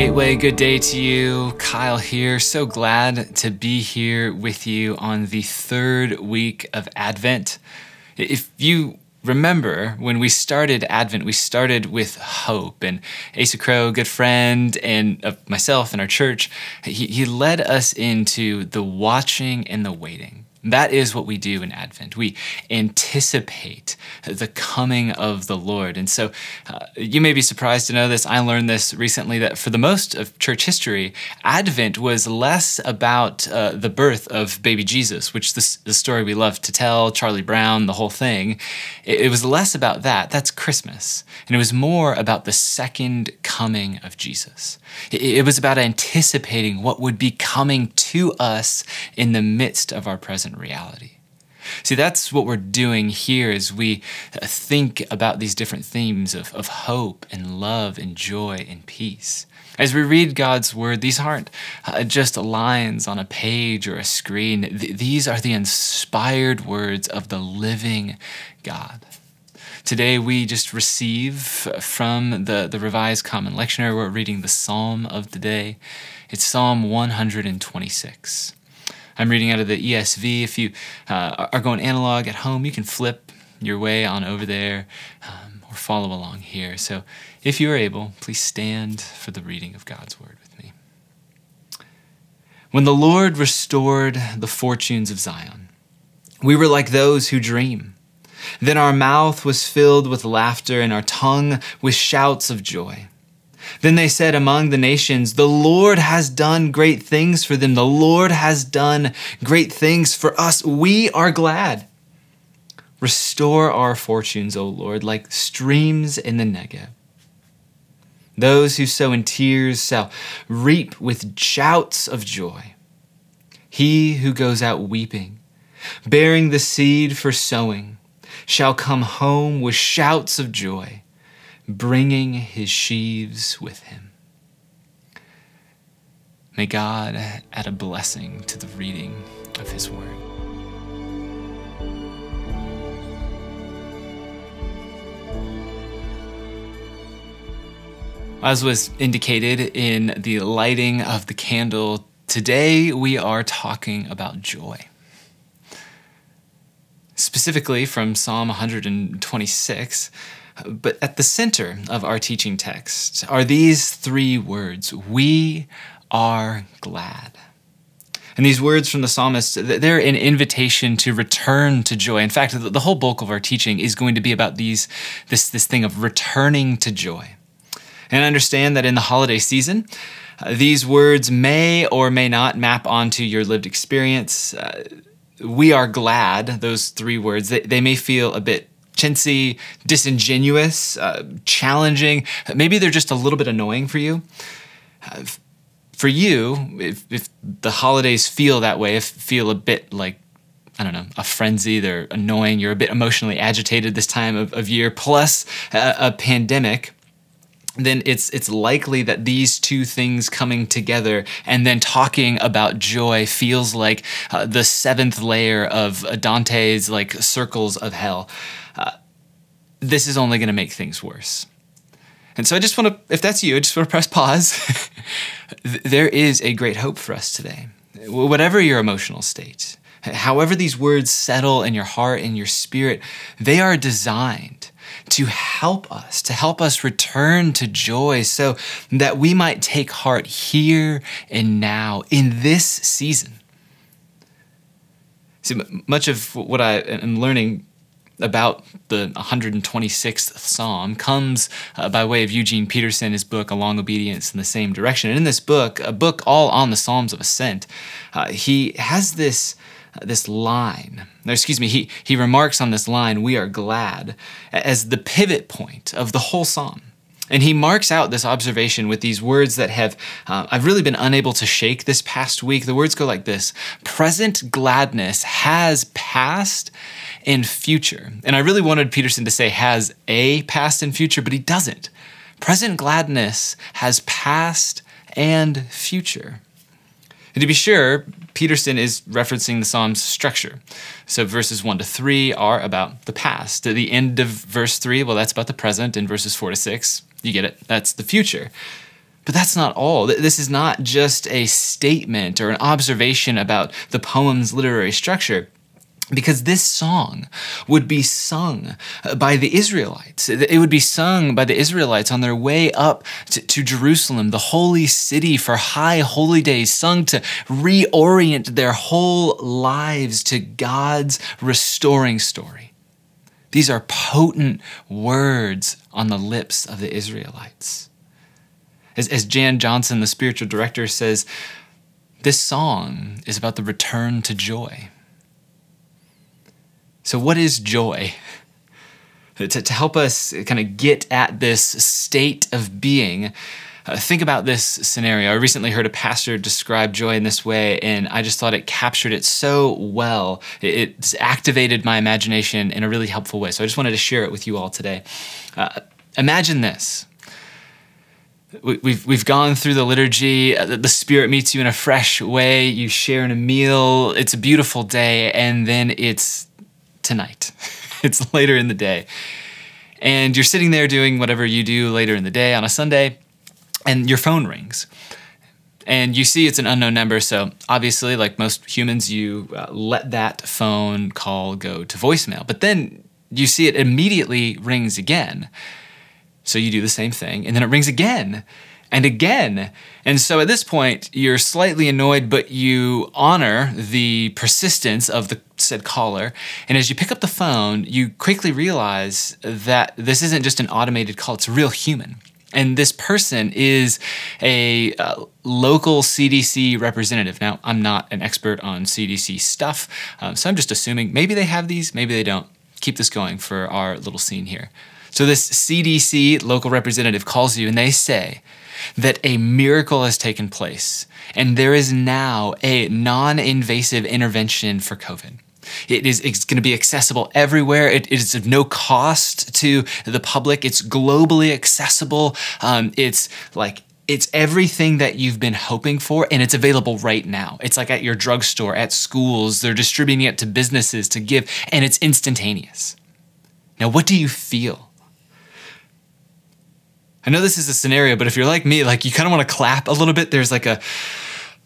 Gateway, good day to you. Kyle here. So glad to be here with you on the third week of Advent. If you remember when we started Advent, we started with hope. And Asa Crow, good friend, and uh, myself and our church, he, he led us into the watching and the waiting. That is what we do in Advent. We anticipate the coming of the Lord. And so uh, you may be surprised to know this. I learned this recently that for the most of church history, Advent was less about uh, the birth of baby Jesus, which is the story we love to tell, Charlie Brown, the whole thing. It, it was less about that. That's Christmas. And it was more about the second coming of Jesus. It, it was about anticipating what would be coming to us in the midst of our present reality. See, that's what we're doing here as we think about these different themes of, of hope and love and joy and peace. As we read God's word, these aren't uh, just lines on a page or a screen. Th- these are the inspired words of the living God. Today, we just receive from the, the Revised Common Lectionary, we're reading the Psalm of the day. It's Psalm 126. I'm reading out of the ESV. If you uh, are going analog at home, you can flip your way on over there um, or follow along here. So if you are able, please stand for the reading of God's word with me. When the Lord restored the fortunes of Zion, we were like those who dream. Then our mouth was filled with laughter and our tongue with shouts of joy. Then they said among the nations, The Lord has done great things for them. The Lord has done great things for us. We are glad. Restore our fortunes, O Lord, like streams in the Negev. Those who sow in tears shall reap with shouts of joy. He who goes out weeping, bearing the seed for sowing, shall come home with shouts of joy bringing his sheaves with him. May God add a blessing to the reading of his word. As was indicated in the lighting of the candle, today we are talking about joy. Specifically from Psalm 126, but at the center of our teaching text are these three words We are glad. And these words from the psalmist, they're an invitation to return to joy. In fact, the whole bulk of our teaching is going to be about these, this, this thing of returning to joy. And I understand that in the holiday season, uh, these words may or may not map onto your lived experience. Uh, we are glad, those three words, they, they may feel a bit chintzy, disingenuous, uh, challenging. Maybe they're just a little bit annoying for you. Uh, for you, if, if the holidays feel that way, if feel a bit like I don't know, a frenzy, they're annoying, you're a bit emotionally agitated this time of, of year, plus a, a pandemic, then it's it's likely that these two things coming together and then talking about joy feels like uh, the seventh layer of Dante's like circles of hell this is only going to make things worse. And so I just want to, if that's you, I just want to press pause. there is a great hope for us today. Whatever your emotional state, however these words settle in your heart and your spirit, they are designed to help us, to help us return to joy so that we might take heart here and now in this season. See, much of what I am learning about the 126th Psalm comes uh, by way of Eugene Peterson, his book, Long Obedience in the Same Direction. And in this book, a book all on the Psalms of Ascent, uh, he has this. This line, or excuse me, he, he remarks on this line, we are glad, as the pivot point of the whole psalm. And he marks out this observation with these words that have, uh, I've really been unable to shake this past week. The words go like this Present gladness has past and future. And I really wanted Peterson to say has a past and future, but he doesn't. Present gladness has past and future. And to be sure, Peterson is referencing the Psalm's structure. So verses 1 to 3 are about the past. At the end of verse 3, well, that's about the present, and verses 4 to 6 you get it. That's the future. But that's not all. This is not just a statement or an observation about the poem's literary structure because this song would be sung uh, by the Israelites. It would be sung by the Israelites on their way up to, to, Jerusalem, the holy city for high holy days, sung to reorient their whole lives to God's restoring story. These are potent words on the lips of the Israelites. As, as Jan Johnson, the spiritual director, says, this song is about the return to joy. So, what is joy? To, to help us kind of get at this state of being, uh, think about this scenario. I recently heard a pastor describe joy in this way, and I just thought it captured it so well. It, it's activated my imagination in a really helpful way. So I just wanted to share it with you all today. Uh, imagine this. We've, we've gone through the liturgy. Uh, the Spirit meets you in a fresh way. You share in a meal. It's a beautiful day, and then it's tonight. it's later in the day. And you're sitting there doing whatever you do later in the day on a Sunday, and your phone rings. And you see it's an unknown number, so obviously, like most humans, you uh, let that phone call go to voicemail. But then you see it immediately rings again. So you do the same thing, and then it rings again and again. And so at this point, you're slightly annoyed, but you honor the persistence of the said caller. And as you pick up the phone, you quickly realize that this isn't just an automated call, it's a real human. And this person is a uh, local CDC representative. Now, I'm not an expert on CDC stuff, um, so I'm just assuming maybe they have these, maybe they don't. Keep this going for our little scene here. So, this CDC local representative calls you and they say, that a miracle has taken place and there is now a non invasive intervention for COVID. It is it's going to be accessible everywhere. it is of no cost to the public. It's globally accessible. Um, it's like it's everything that you've been hoping for, and it's available right now. It's like at your drugstore, at schools, they're distributing it to businesses to give, and it's instantaneous. Now, what do you feel? I know this is a scenario, but if you're like me, like you kind of want to clap a little bit. There's like a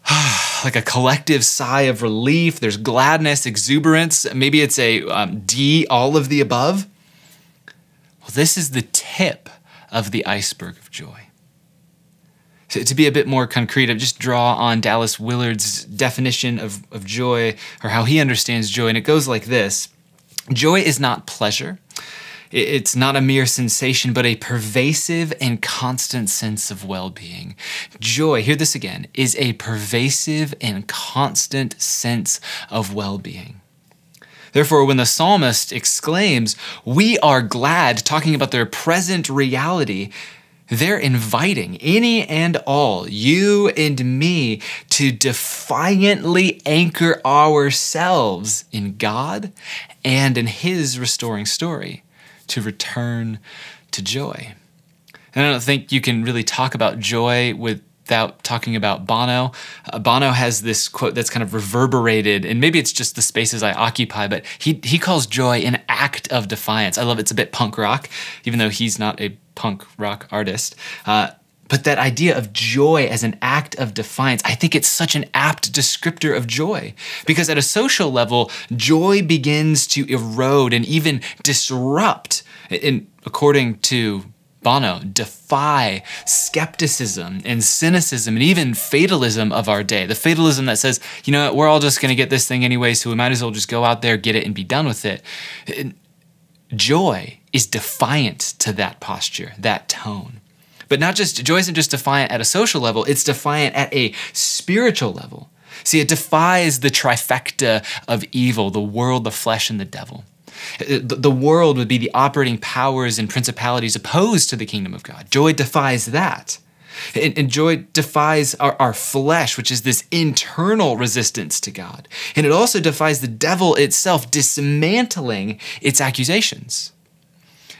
like a collective sigh of relief. There's gladness, exuberance. Maybe it's a um, D, all of the above. Well, this is the tip of the iceberg of joy. So to be a bit more concrete, I just draw on Dallas Willard's definition of, of joy or how he understands joy, and it goes like this Joy is not pleasure. It's not a mere sensation, but a pervasive and constant sense of well being. Joy, hear this again, is a pervasive and constant sense of well being. Therefore, when the psalmist exclaims, We are glad, talking about their present reality, they're inviting any and all, you and me, to defiantly anchor ourselves in God and in His restoring story to return to joy. And I don't think you can really talk about joy without talking about Bono. Uh, Bono has this quote that's kind of reverberated, and maybe it's just the spaces I occupy, but he, he calls joy an act of defiance. I love it. It's a bit punk rock, even though he's not a punk rock artist. Uh, but that idea of joy as an act of defiance, I think it's such an apt descriptor of joy. Because at a social level, joy begins to erode and even disrupt, according to Bono, defy skepticism and cynicism and even fatalism of our day. The fatalism that says, you know, we're all just going to get this thing anyway, so we might as well just go out there, get it, and be done with it. Joy is defiant to that posture, that tone. But not just, joy isn't just defiant at a social level, it's defiant at a spiritual level. See, it defies the trifecta of evil the world, the flesh, and the devil. Uh, the world would be the operating powers and principalities opposed to the kingdom of God. Joy defies that. And, joy defies our, our flesh, which is this internal resistance to God. And it also defies the devil itself, dismantling its accusations.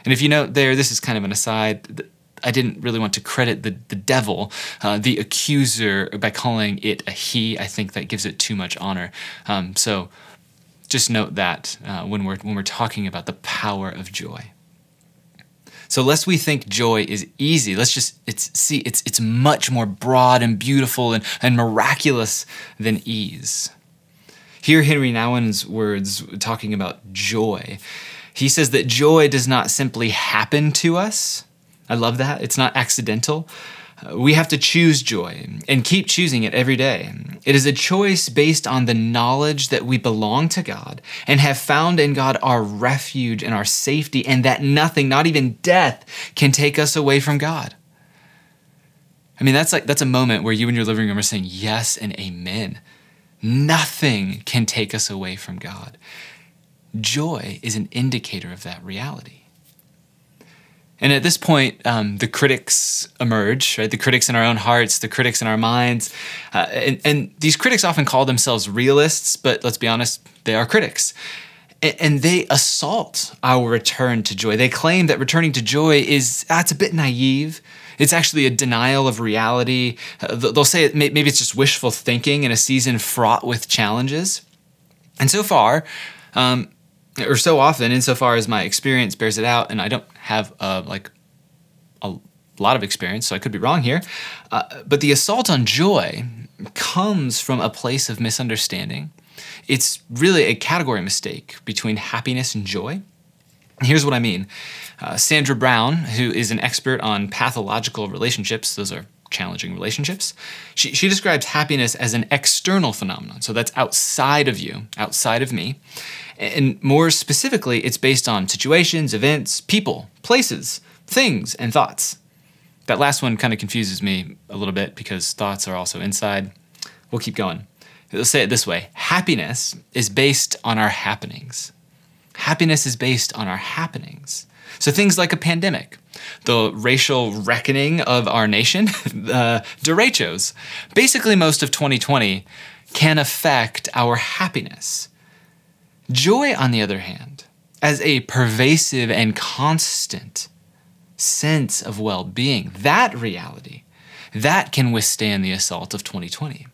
And if you note there, this is kind of an aside. I didn't really want to credit the, the devil, uh, the accuser, by calling it a he. I think that gives it too much honor. Um, so just note that uh, when, we're, when we're talking about the power of joy. So lest we think joy is easy, let's just it's see it's it's much more broad and beautiful and, and miraculous than ease. Hear Henri Nouwen's words talking about joy. He says that joy does not simply happen to us. I love that. It's not accidental. Uh, we have to choose joy and keep choosing it every day. It is a choice based on the knowledge that we belong to God and have found in God our refuge and our safety, and that nothing, not even death, can take us away from God. I mean, that's like that's a moment where you in your living room are saying yes and amen. Nothing can take us away from God. Joy is an indicator of that reality. And at this point, um, the critics emerge, right? The critics in our own hearts, the critics in our minds. Uh, and, and, these critics often call themselves realists, but let's be honest, they are critics. And, they assault our return to joy. They claim that returning to joy is, ah, a bit naive. It's actually a denial of reality. Uh, they'll say it, maybe it's just wishful thinking in a season fraught with challenges. And so far, um, or so often, insofar as my experience bears it out, and I don't have uh, like a lot of experience, so I could be wrong here. Uh, but the assault on joy comes from a place of misunderstanding. It's really a category mistake between happiness and joy. Here's what I mean. Uh, Sandra Brown, who is an expert on pathological relationships, those are challenging relationships, she, she describes happiness as an external phenomenon. So that's outside of you, outside of me. And more specifically, it's based on situations, events, people, places, things, and thoughts. That last one kind of confuses me a little bit because thoughts are also inside. We'll keep going. Let's say it this way happiness is based on our happenings. Happiness is based on our happenings. So things like a pandemic, the racial reckoning of our nation, the uh, derechos, basically most of 2020 can affect our happiness. Joy, on the other hand, as a pervasive and constant sense of well being, that reality, that can withstand the assault of 2020.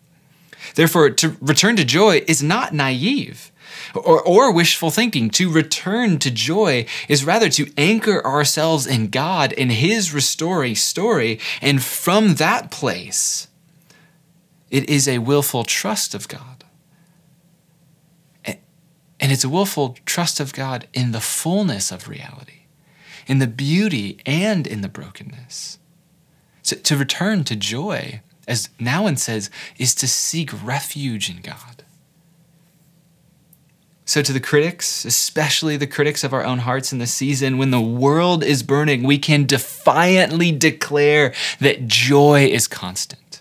Therefore, to return to joy is not naive or, or wishful thinking. To return to joy is rather to anchor ourselves in God and His restoring story, and from that place, it is a willful trust of God. And it's a willful trust of God in the fullness of reality, in the beauty and in the brokenness. So to return to joy, as Nouwen says, is to seek refuge in God. So, to the critics, especially the critics of our own hearts in the season, when the world is burning, we can defiantly declare that joy is constant.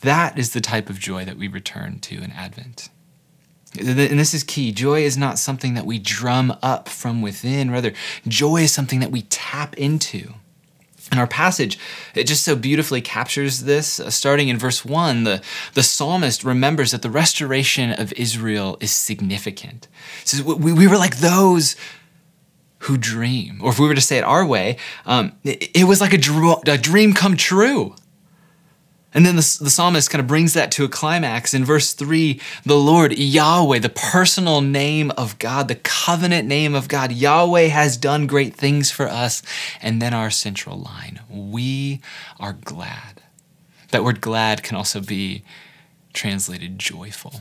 That is the type of joy that we return to in Advent. And this is key. Joy is not something that we drum up from within. Rather, joy is something that we tap into. And our passage, it just so beautifully captures this. Uh, starting in verse 1, the, the psalmist remembers that the restoration of Israel is significant. He says, we, we were like those who dream. Or if we were to say it our way, um, it, it, was like a, dr- a dream come true. And then the, the psalmist kind of brings that to a climax in verse 3 the Lord, Yahweh, the personal name of God, the covenant name of God. Yahweh has done great things for us. And then our central line we are glad. That word glad can also be translated joyful.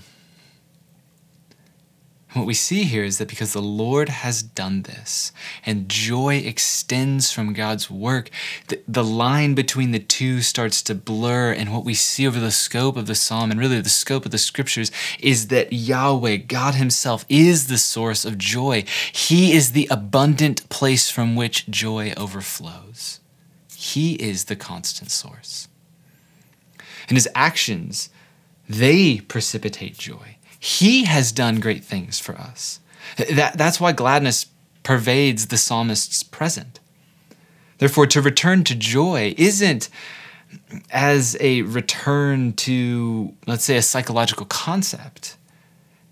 What we see here is that because the Lord has done this and joy extends from God's work, the, the, line between the two starts to blur. And what we see over the scope of the psalm and really the scope of the scriptures is that Yahweh, God Himself, is the source of joy. He is the abundant place from which joy overflows. He is the constant source. And His actions, they precipitate joy. He has done great things for us. That, that's why gladness pervades the psalmist's present. Therefore, to return to joy isn't as a return to, let's say, a psychological concept.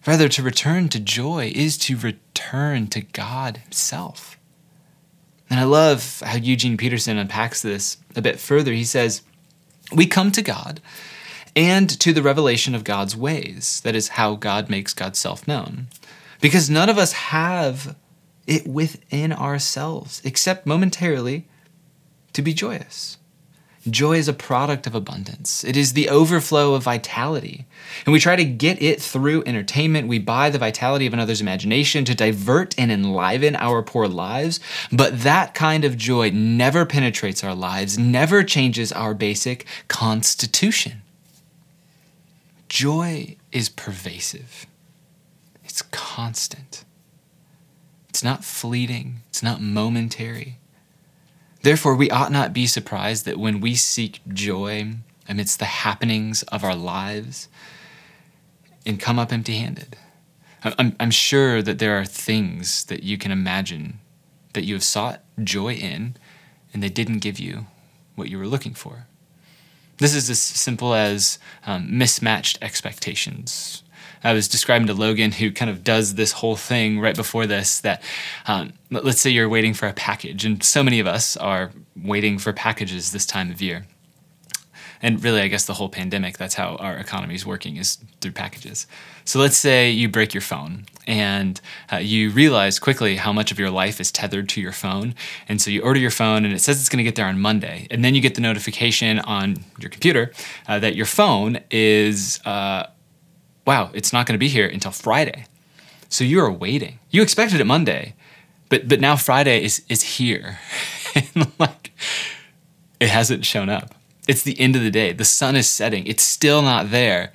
Rather, to return to joy is to return to God Himself. And I love how Eugene Peterson unpacks this a bit further. He says, We come to God and to the revelation of God's ways. That is how God makes God's self known. Because none of us have it within ourselves, except momentarily, to be joyous. Joy is a product of abundance. It is the overflow of vitality. And we try to get it through entertainment. We buy the vitality of another's imagination to divert and enliven our poor lives. But that kind of joy never penetrates our lives, never changes our basic constitution. Joy is pervasive, it's constant, it's not fleeting, it's not momentary. Therefore, we ought not be surprised that when we seek joy amidst the happenings of our lives and come up empty handed. I'm, I'm sure that there are things that you can imagine that you have sought joy in and they didn't give you what you were looking for. This is as simple as um, mismatched expectations I was describing to Logan, who kind of does this whole thing right before this, that um, let's say you're waiting for a package, and so many of us are waiting for packages this time of year. And really, I guess the whole pandemic, that's how our economy is working, is through packages. So let's say you break your phone and uh, you realize quickly how much of your life is tethered to your phone. And so you order your phone and it says it's going to get there on Monday. And then you get the notification on your computer uh, that your phone is. Uh, wow, it's not going to be here until Friday. So you are waiting. You expected it Monday, but but now Friday is is here. like it hasn't shown up. It's the end of the day. The sun is setting. It's still not there.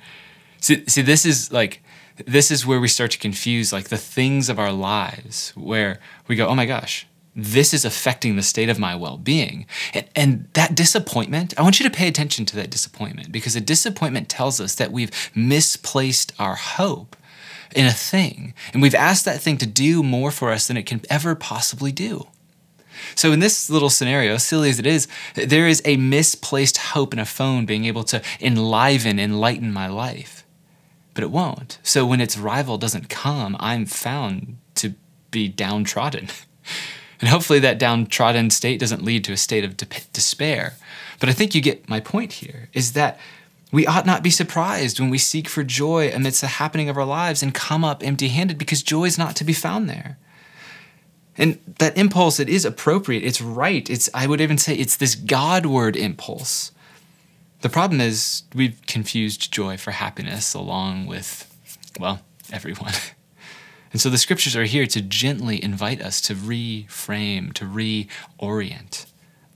See, see this is like this is where we start to confuse like the things of our lives where we go, "Oh my gosh, this is affecting the state of my well being. And, and, that disappointment, I want you to pay attention to that disappointment because a disappointment tells us that we've misplaced our hope in a thing. And we've asked that thing to do more for us than it can ever possibly do. So, in this little scenario, silly as it is, there is a misplaced hope in a phone being able to enliven, enlighten my life. But it won't. So, when its rival doesn't come, I'm found to be downtrodden. And hopefully that downtrodden state doesn't lead to a state of de- despair. But I think you get my point here is that we ought not be surprised when we seek for joy amidst the happening of our lives and come up empty handed because joy is not to be found there. And that impulse, it is appropriate, it's right. It's I would even say it's this Godward impulse. The problem is we've confused joy for happiness along with, well, everyone. And so the scriptures are here to gently invite us to reframe, to reorient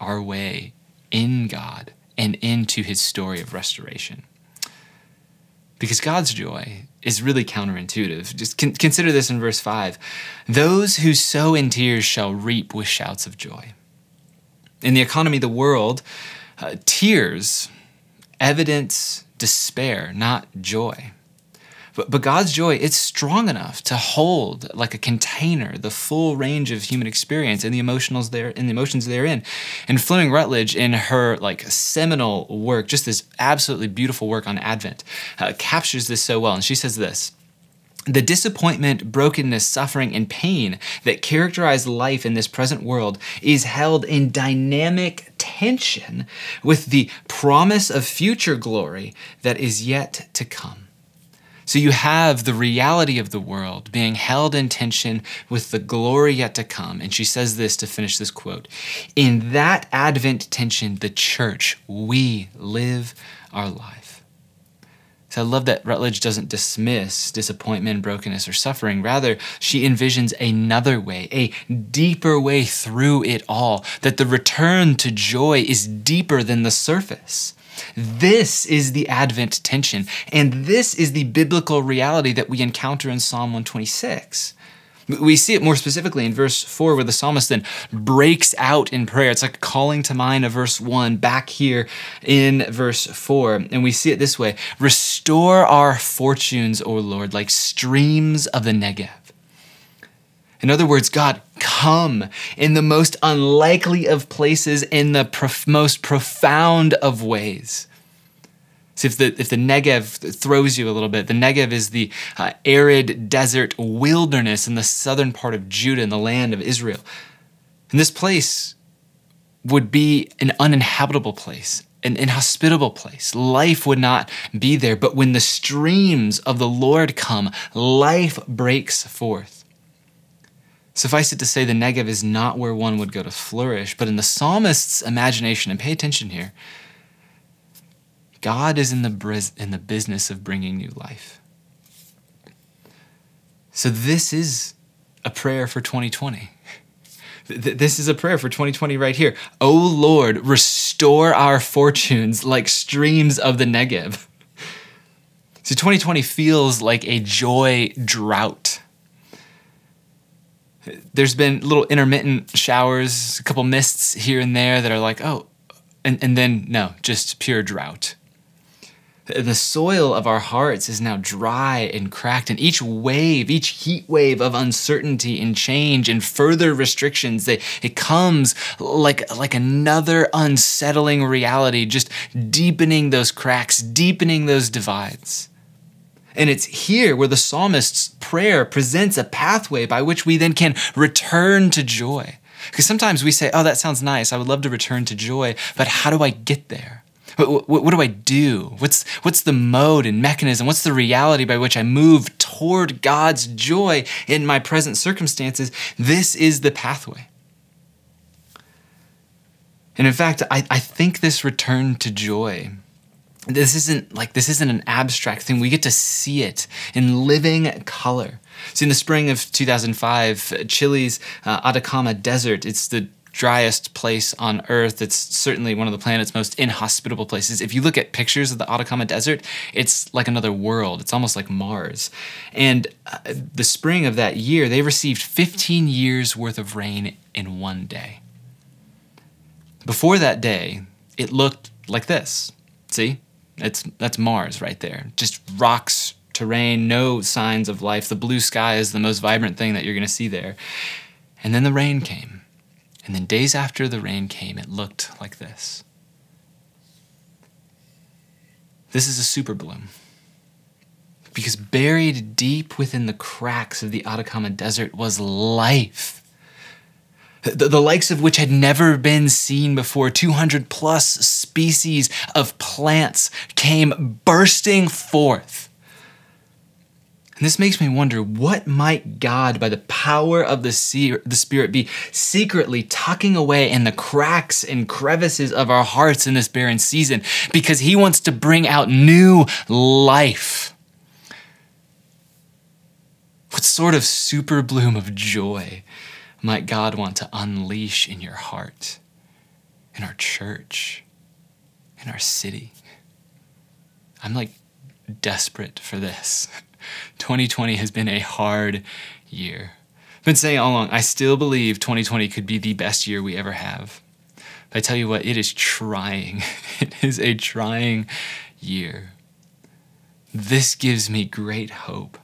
our way in God and into his story of restoration. Because God's joy is really counterintuitive. Just con- consider this in verse 5 Those who sow in tears shall reap with shouts of joy. In the economy of the world, uh, tears evidence despair, not joy. But, but God's joy, it's strong enough to hold like a container the full range of human experience and the emotionals there and the emotions therein. And Fleming Rutledge, in her like seminal work, just this absolutely beautiful work on Advent, uh, captures this so well. And she says this. The disappointment, brokenness, suffering, and pain that characterize life in this present world is held in dynamic tension with the promise of future glory that is yet to come. So you have the reality of the world being held in tension with the glory yet to come. And she says this to finish this quote In that Advent tension, the church, we live our life. So I love that Rutledge doesn't dismiss disappointment, brokenness, or suffering. Rather, she envisions another way, a deeper way through it all, that the return to joy is deeper than the surface. This is the Advent tension, and this is the biblical reality that we encounter in Psalm 126. We see it more specifically in verse 4, where the psalmist then breaks out in prayer. It's like calling to mind a verse 1 back here in verse 4. And we see it this way Restore our fortunes, O Lord, like streams of the Negev. In other words, God, come in the most unlikely of places, in the prof- most profound of ways. So if the if the Negev throws you a little bit, the Negev is the uh, arid desert wilderness in the southern part of Judah in the land of Israel. And this place would be an uninhabitable place, an inhospitable place. Life would not be there. But when the streams of the Lord come, life breaks forth. Suffice it to say, the Negev is not where one would go to flourish, but in the psalmist's imagination, and pay attention here, God is in the, in the business of bringing new life. So, this is a prayer for 2020. This is a prayer for 2020 right here. O Lord, restore our fortunes like streams of the Negev. So 2020 feels like a joy drought. There's been little intermittent showers, a couple mists here and there that are like, oh, and, and then no, just pure drought. The soil of our hearts is now dry and cracked, and each wave, each heat wave of uncertainty and change and further restrictions, they, it comes like, like another unsettling reality, just deepening those cracks, deepening those divides. And it's here where the psalmist's prayer presents a pathway by which we then can return to joy. Because sometimes we say, oh, that sounds nice. I would love to return to joy, but how do I get there? What, what, what, do I do? What's, what's the mode and mechanism? What's the reality by which I move toward God's joy in my present circumstances? This is the pathway. And in fact, I, I think this return to joy this isn't like this isn't an abstract thing we get to see it in living color see in the spring of 2005 chile's uh, atacama desert it's the driest place on Earth. It's certainly one of the planet's most inhospitable places. If you look at pictures of the Atacama Desert, it's like another world. It's almost like Mars. And uh, the spring of that year, they received 15 years worth of rain in one day. Before that day, it looked like this. See? It's that's Mars right there. Just rocks, terrain, no signs of life. The blue sky is the most vibrant thing that you're going to see there. And then the rain came and then days after the rain came, it looked like this. This is a super bloom. Because buried deep within the cracks of the Atacama Desert was life. The, the, likes of which had never been seen before. 200 plus species of plants came bursting forth and this makes me wonder what might God, by the power of the, sea, the Spirit, be secretly tucking away in the cracks and crevices of our hearts in this barren season because He wants to bring out new life. What sort of super bloom of joy might God want to unleash in your heart, in our church, in our city? I'm like desperate for this. 2020 has been a hard year. I've been saying all along, I still believe 2020 could be the best year we ever have. But I tell you what, it is trying. It is a trying year. This gives me great hope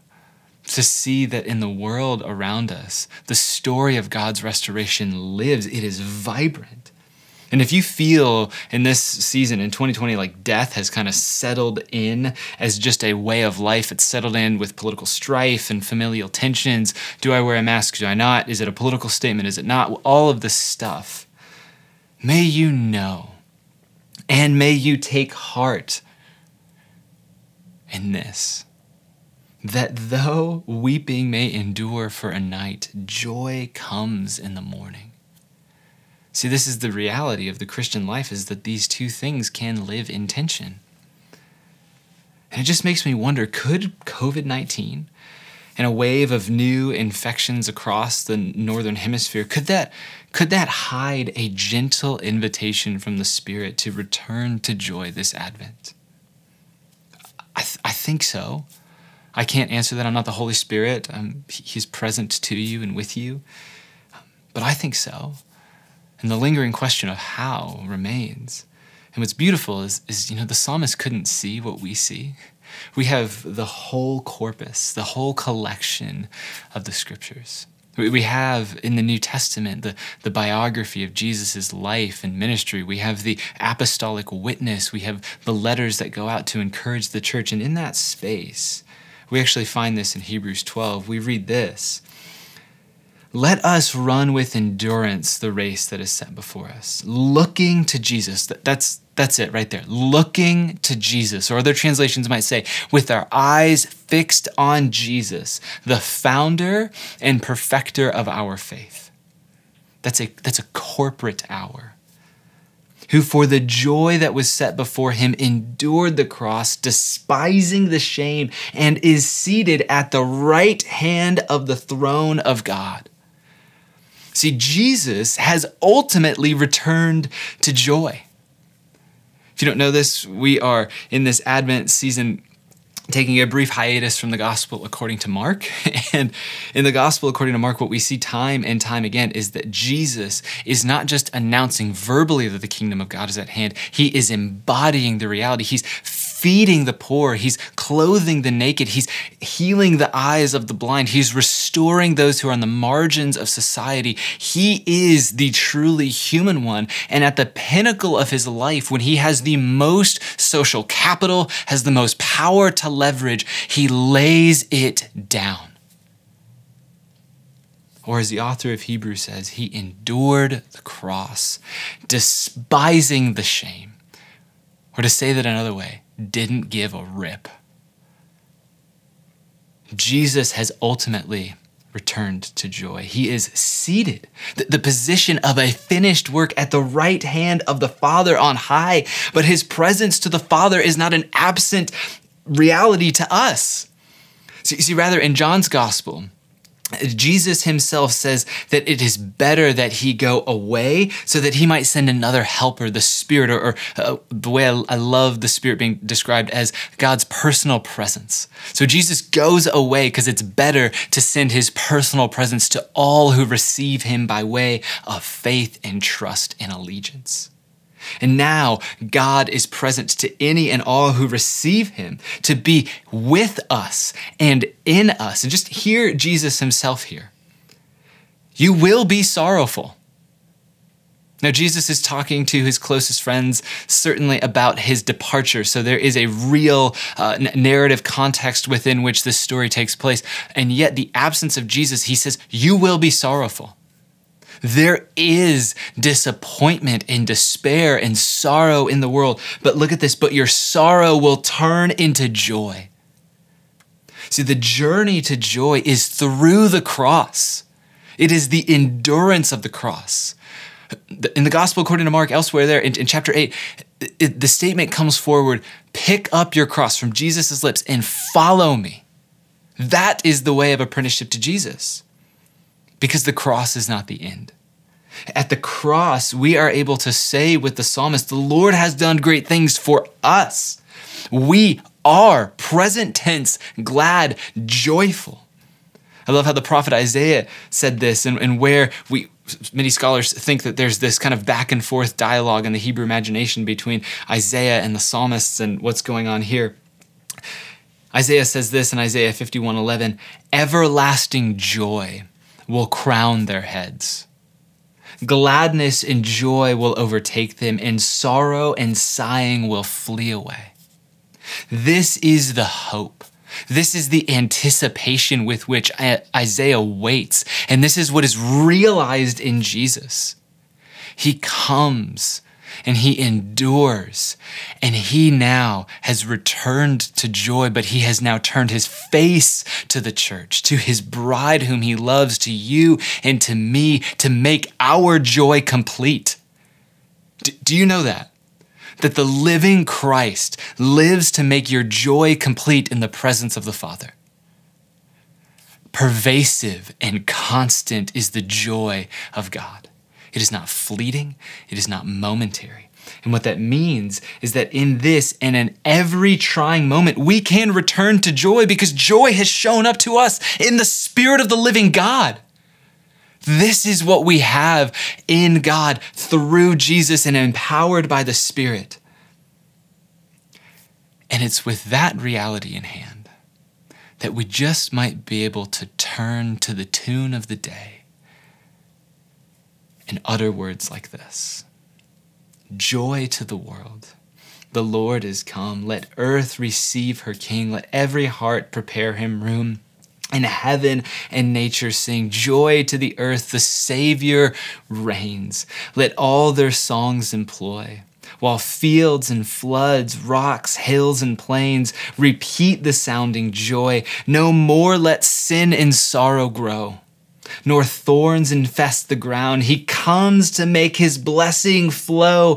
to see that in the world around us, the story of God's restoration lives. It is vibrant. And if you feel in this season in 2020 like death has kind of settled in as just a way of life, it's settled in with political strife and familial tensions. Do I wear a mask? Do I not? Is it a political statement? Is it not? All of this stuff. May you know and may you take heart in this that though weeping may endure for a night, joy comes in the morning. See, this is the reality of the Christian life is that these two things can live in tension. And it just makes me wonder could COVID 19 and a wave of new infections across the northern hemisphere could that could that hide a gentle invitation from the spirit to return to joy this advent i, th- I think so i can't answer that i'm not the holy spirit um, he's present to you and with you but i think so and the lingering question of how remains. And what's beautiful is, is, you know, the psalmist couldn't see what we see. We have the whole corpus, the whole collection of the scriptures. We have in the New Testament the, the biography of Jesus' life and ministry. We have the apostolic witness. We have the letters that go out to encourage the church. And in that space, we actually find this in Hebrews 12. We read this let us run with endurance the race that is set before us, looking to Jesus. That's That's it right there. Looking to Jesus, or other translations might say, with our eyes fixed on Jesus, the founder and perfecter of our faith. That's a, that's a corporate hour. Who, for the joy that was set before him, endured the cross, despising the shame, and is seated at the right hand of the throne of God. See, Jesus has ultimately returned to joy. If you don't know this, we are in this Advent season taking a brief hiatus from the gospel according to Mark. And in the gospel according to Mark, what we see time and time again is that Jesus is not just announcing verbally that the kingdom of God is at hand, he is embodying the reality. He's feeding the poor, he's clothing the naked, he's healing the eyes of the blind, he's restoring those who are on the margins of society. He is the truly human one. And at the pinnacle of his life, when he has the most social capital, has the most power to leverage, he lays it down. Or as the author of Hebrews says, he endured the cross, despising the shame. Or to say that another way, didn't give a rip. Jesus has ultimately returned to joy. He is seated, the, the, position of a finished work at the right hand of the Father on high. But his presence to the Father is not an absent reality to us. See, see rather, in John's gospel, Jesus himself says that it is better that he go away so that he might send another helper, the Spirit, or, or uh, the way I, I love the Spirit being described as God's personal presence. So Jesus goes away because it's better to send his personal presence to all who receive him by way of faith and trust and allegiance. And now God is present to any and all who receive him to be with us and in us. And just hear Jesus himself here. You will be sorrowful. Now, Jesus is talking to his closest friends, certainly about his departure. So there is a real uh, narrative context within which this story takes place. And yet, the absence of Jesus, he says, You will be sorrowful. There is disappointment and despair and sorrow in the world. But look at this, but your sorrow will turn into joy. See, the journey to joy is through the cross. It is the endurance of the cross. In the gospel according to Mark, elsewhere there in, in chapter 8, it, the statement comes forward pick up your cross from Jesus' lips and follow me. That is the way of apprenticeship to Jesus because the cross is not the end. At the cross, we are able to say with the psalmist, The Lord has done great things for us. We are present tense, glad, joyful. I love how the prophet Isaiah said this, and, and where we many scholars think that there's this kind of back and forth dialogue in the Hebrew imagination between Isaiah and the psalmists and what's going on here. Isaiah says this in Isaiah 51:11, everlasting joy will crown their heads. Gladness and joy will overtake them, and sorrow and sighing will flee away. This is the hope. This is the anticipation with which Isaiah waits, and this is what is realized in Jesus. He comes and he endures. And he now has returned to joy, but he has now turned his face to the church, to his bride whom he loves, to you and to me, to make our joy complete. D- do you know that? That the living Christ lives to make your joy complete in the presence of the Father. Pervasive and constant is the joy of God. It is not fleeting, it is not momentary. And what that means is that in this and in every trying moment, we can return to joy because joy has shown up to us in the Spirit of the living God. This is what we have in God through Jesus and empowered by the Spirit. And it's with that reality in hand that we just might be able to turn to the tune of the day and utter words like this Joy to the world. The Lord is come. Let earth receive her King. Let every heart prepare him room. And heaven and nature sing joy to the earth. The Savior reigns. Let all their songs employ while fields and floods, rocks, hills, and plains repeat the sounding joy. No more let sin and sorrow grow nor thorns infest the ground. He comes to make his blessing flow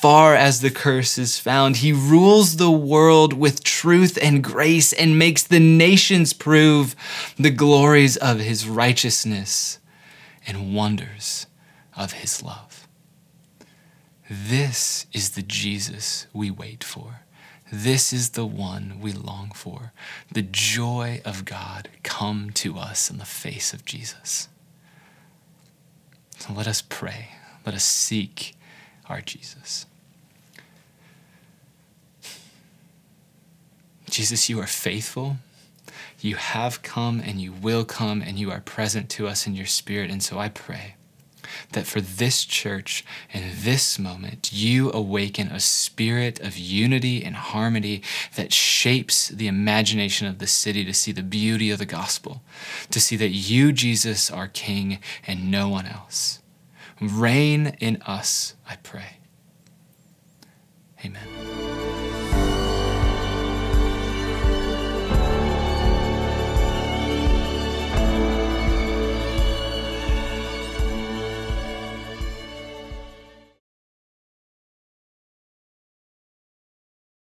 far as the curse is found. He rules the world with truth and grace and makes the nations prove the glories of his righteousness and wonders of his love. This is the Jesus we wait for. This is the one we long for. The joy of God come to us in the face of Jesus. So let us pray. Let us seek our Jesus. Jesus, you are faithful. You have come and you will come and you are present to us in your spirit. And so I pray that for this church in this moment, you awaken a spirit of unity and harmony that shapes the imagination of the city to see the beauty of the gospel, to see that you, Jesus, are King and no one else. Reign in us, I pray. Amen.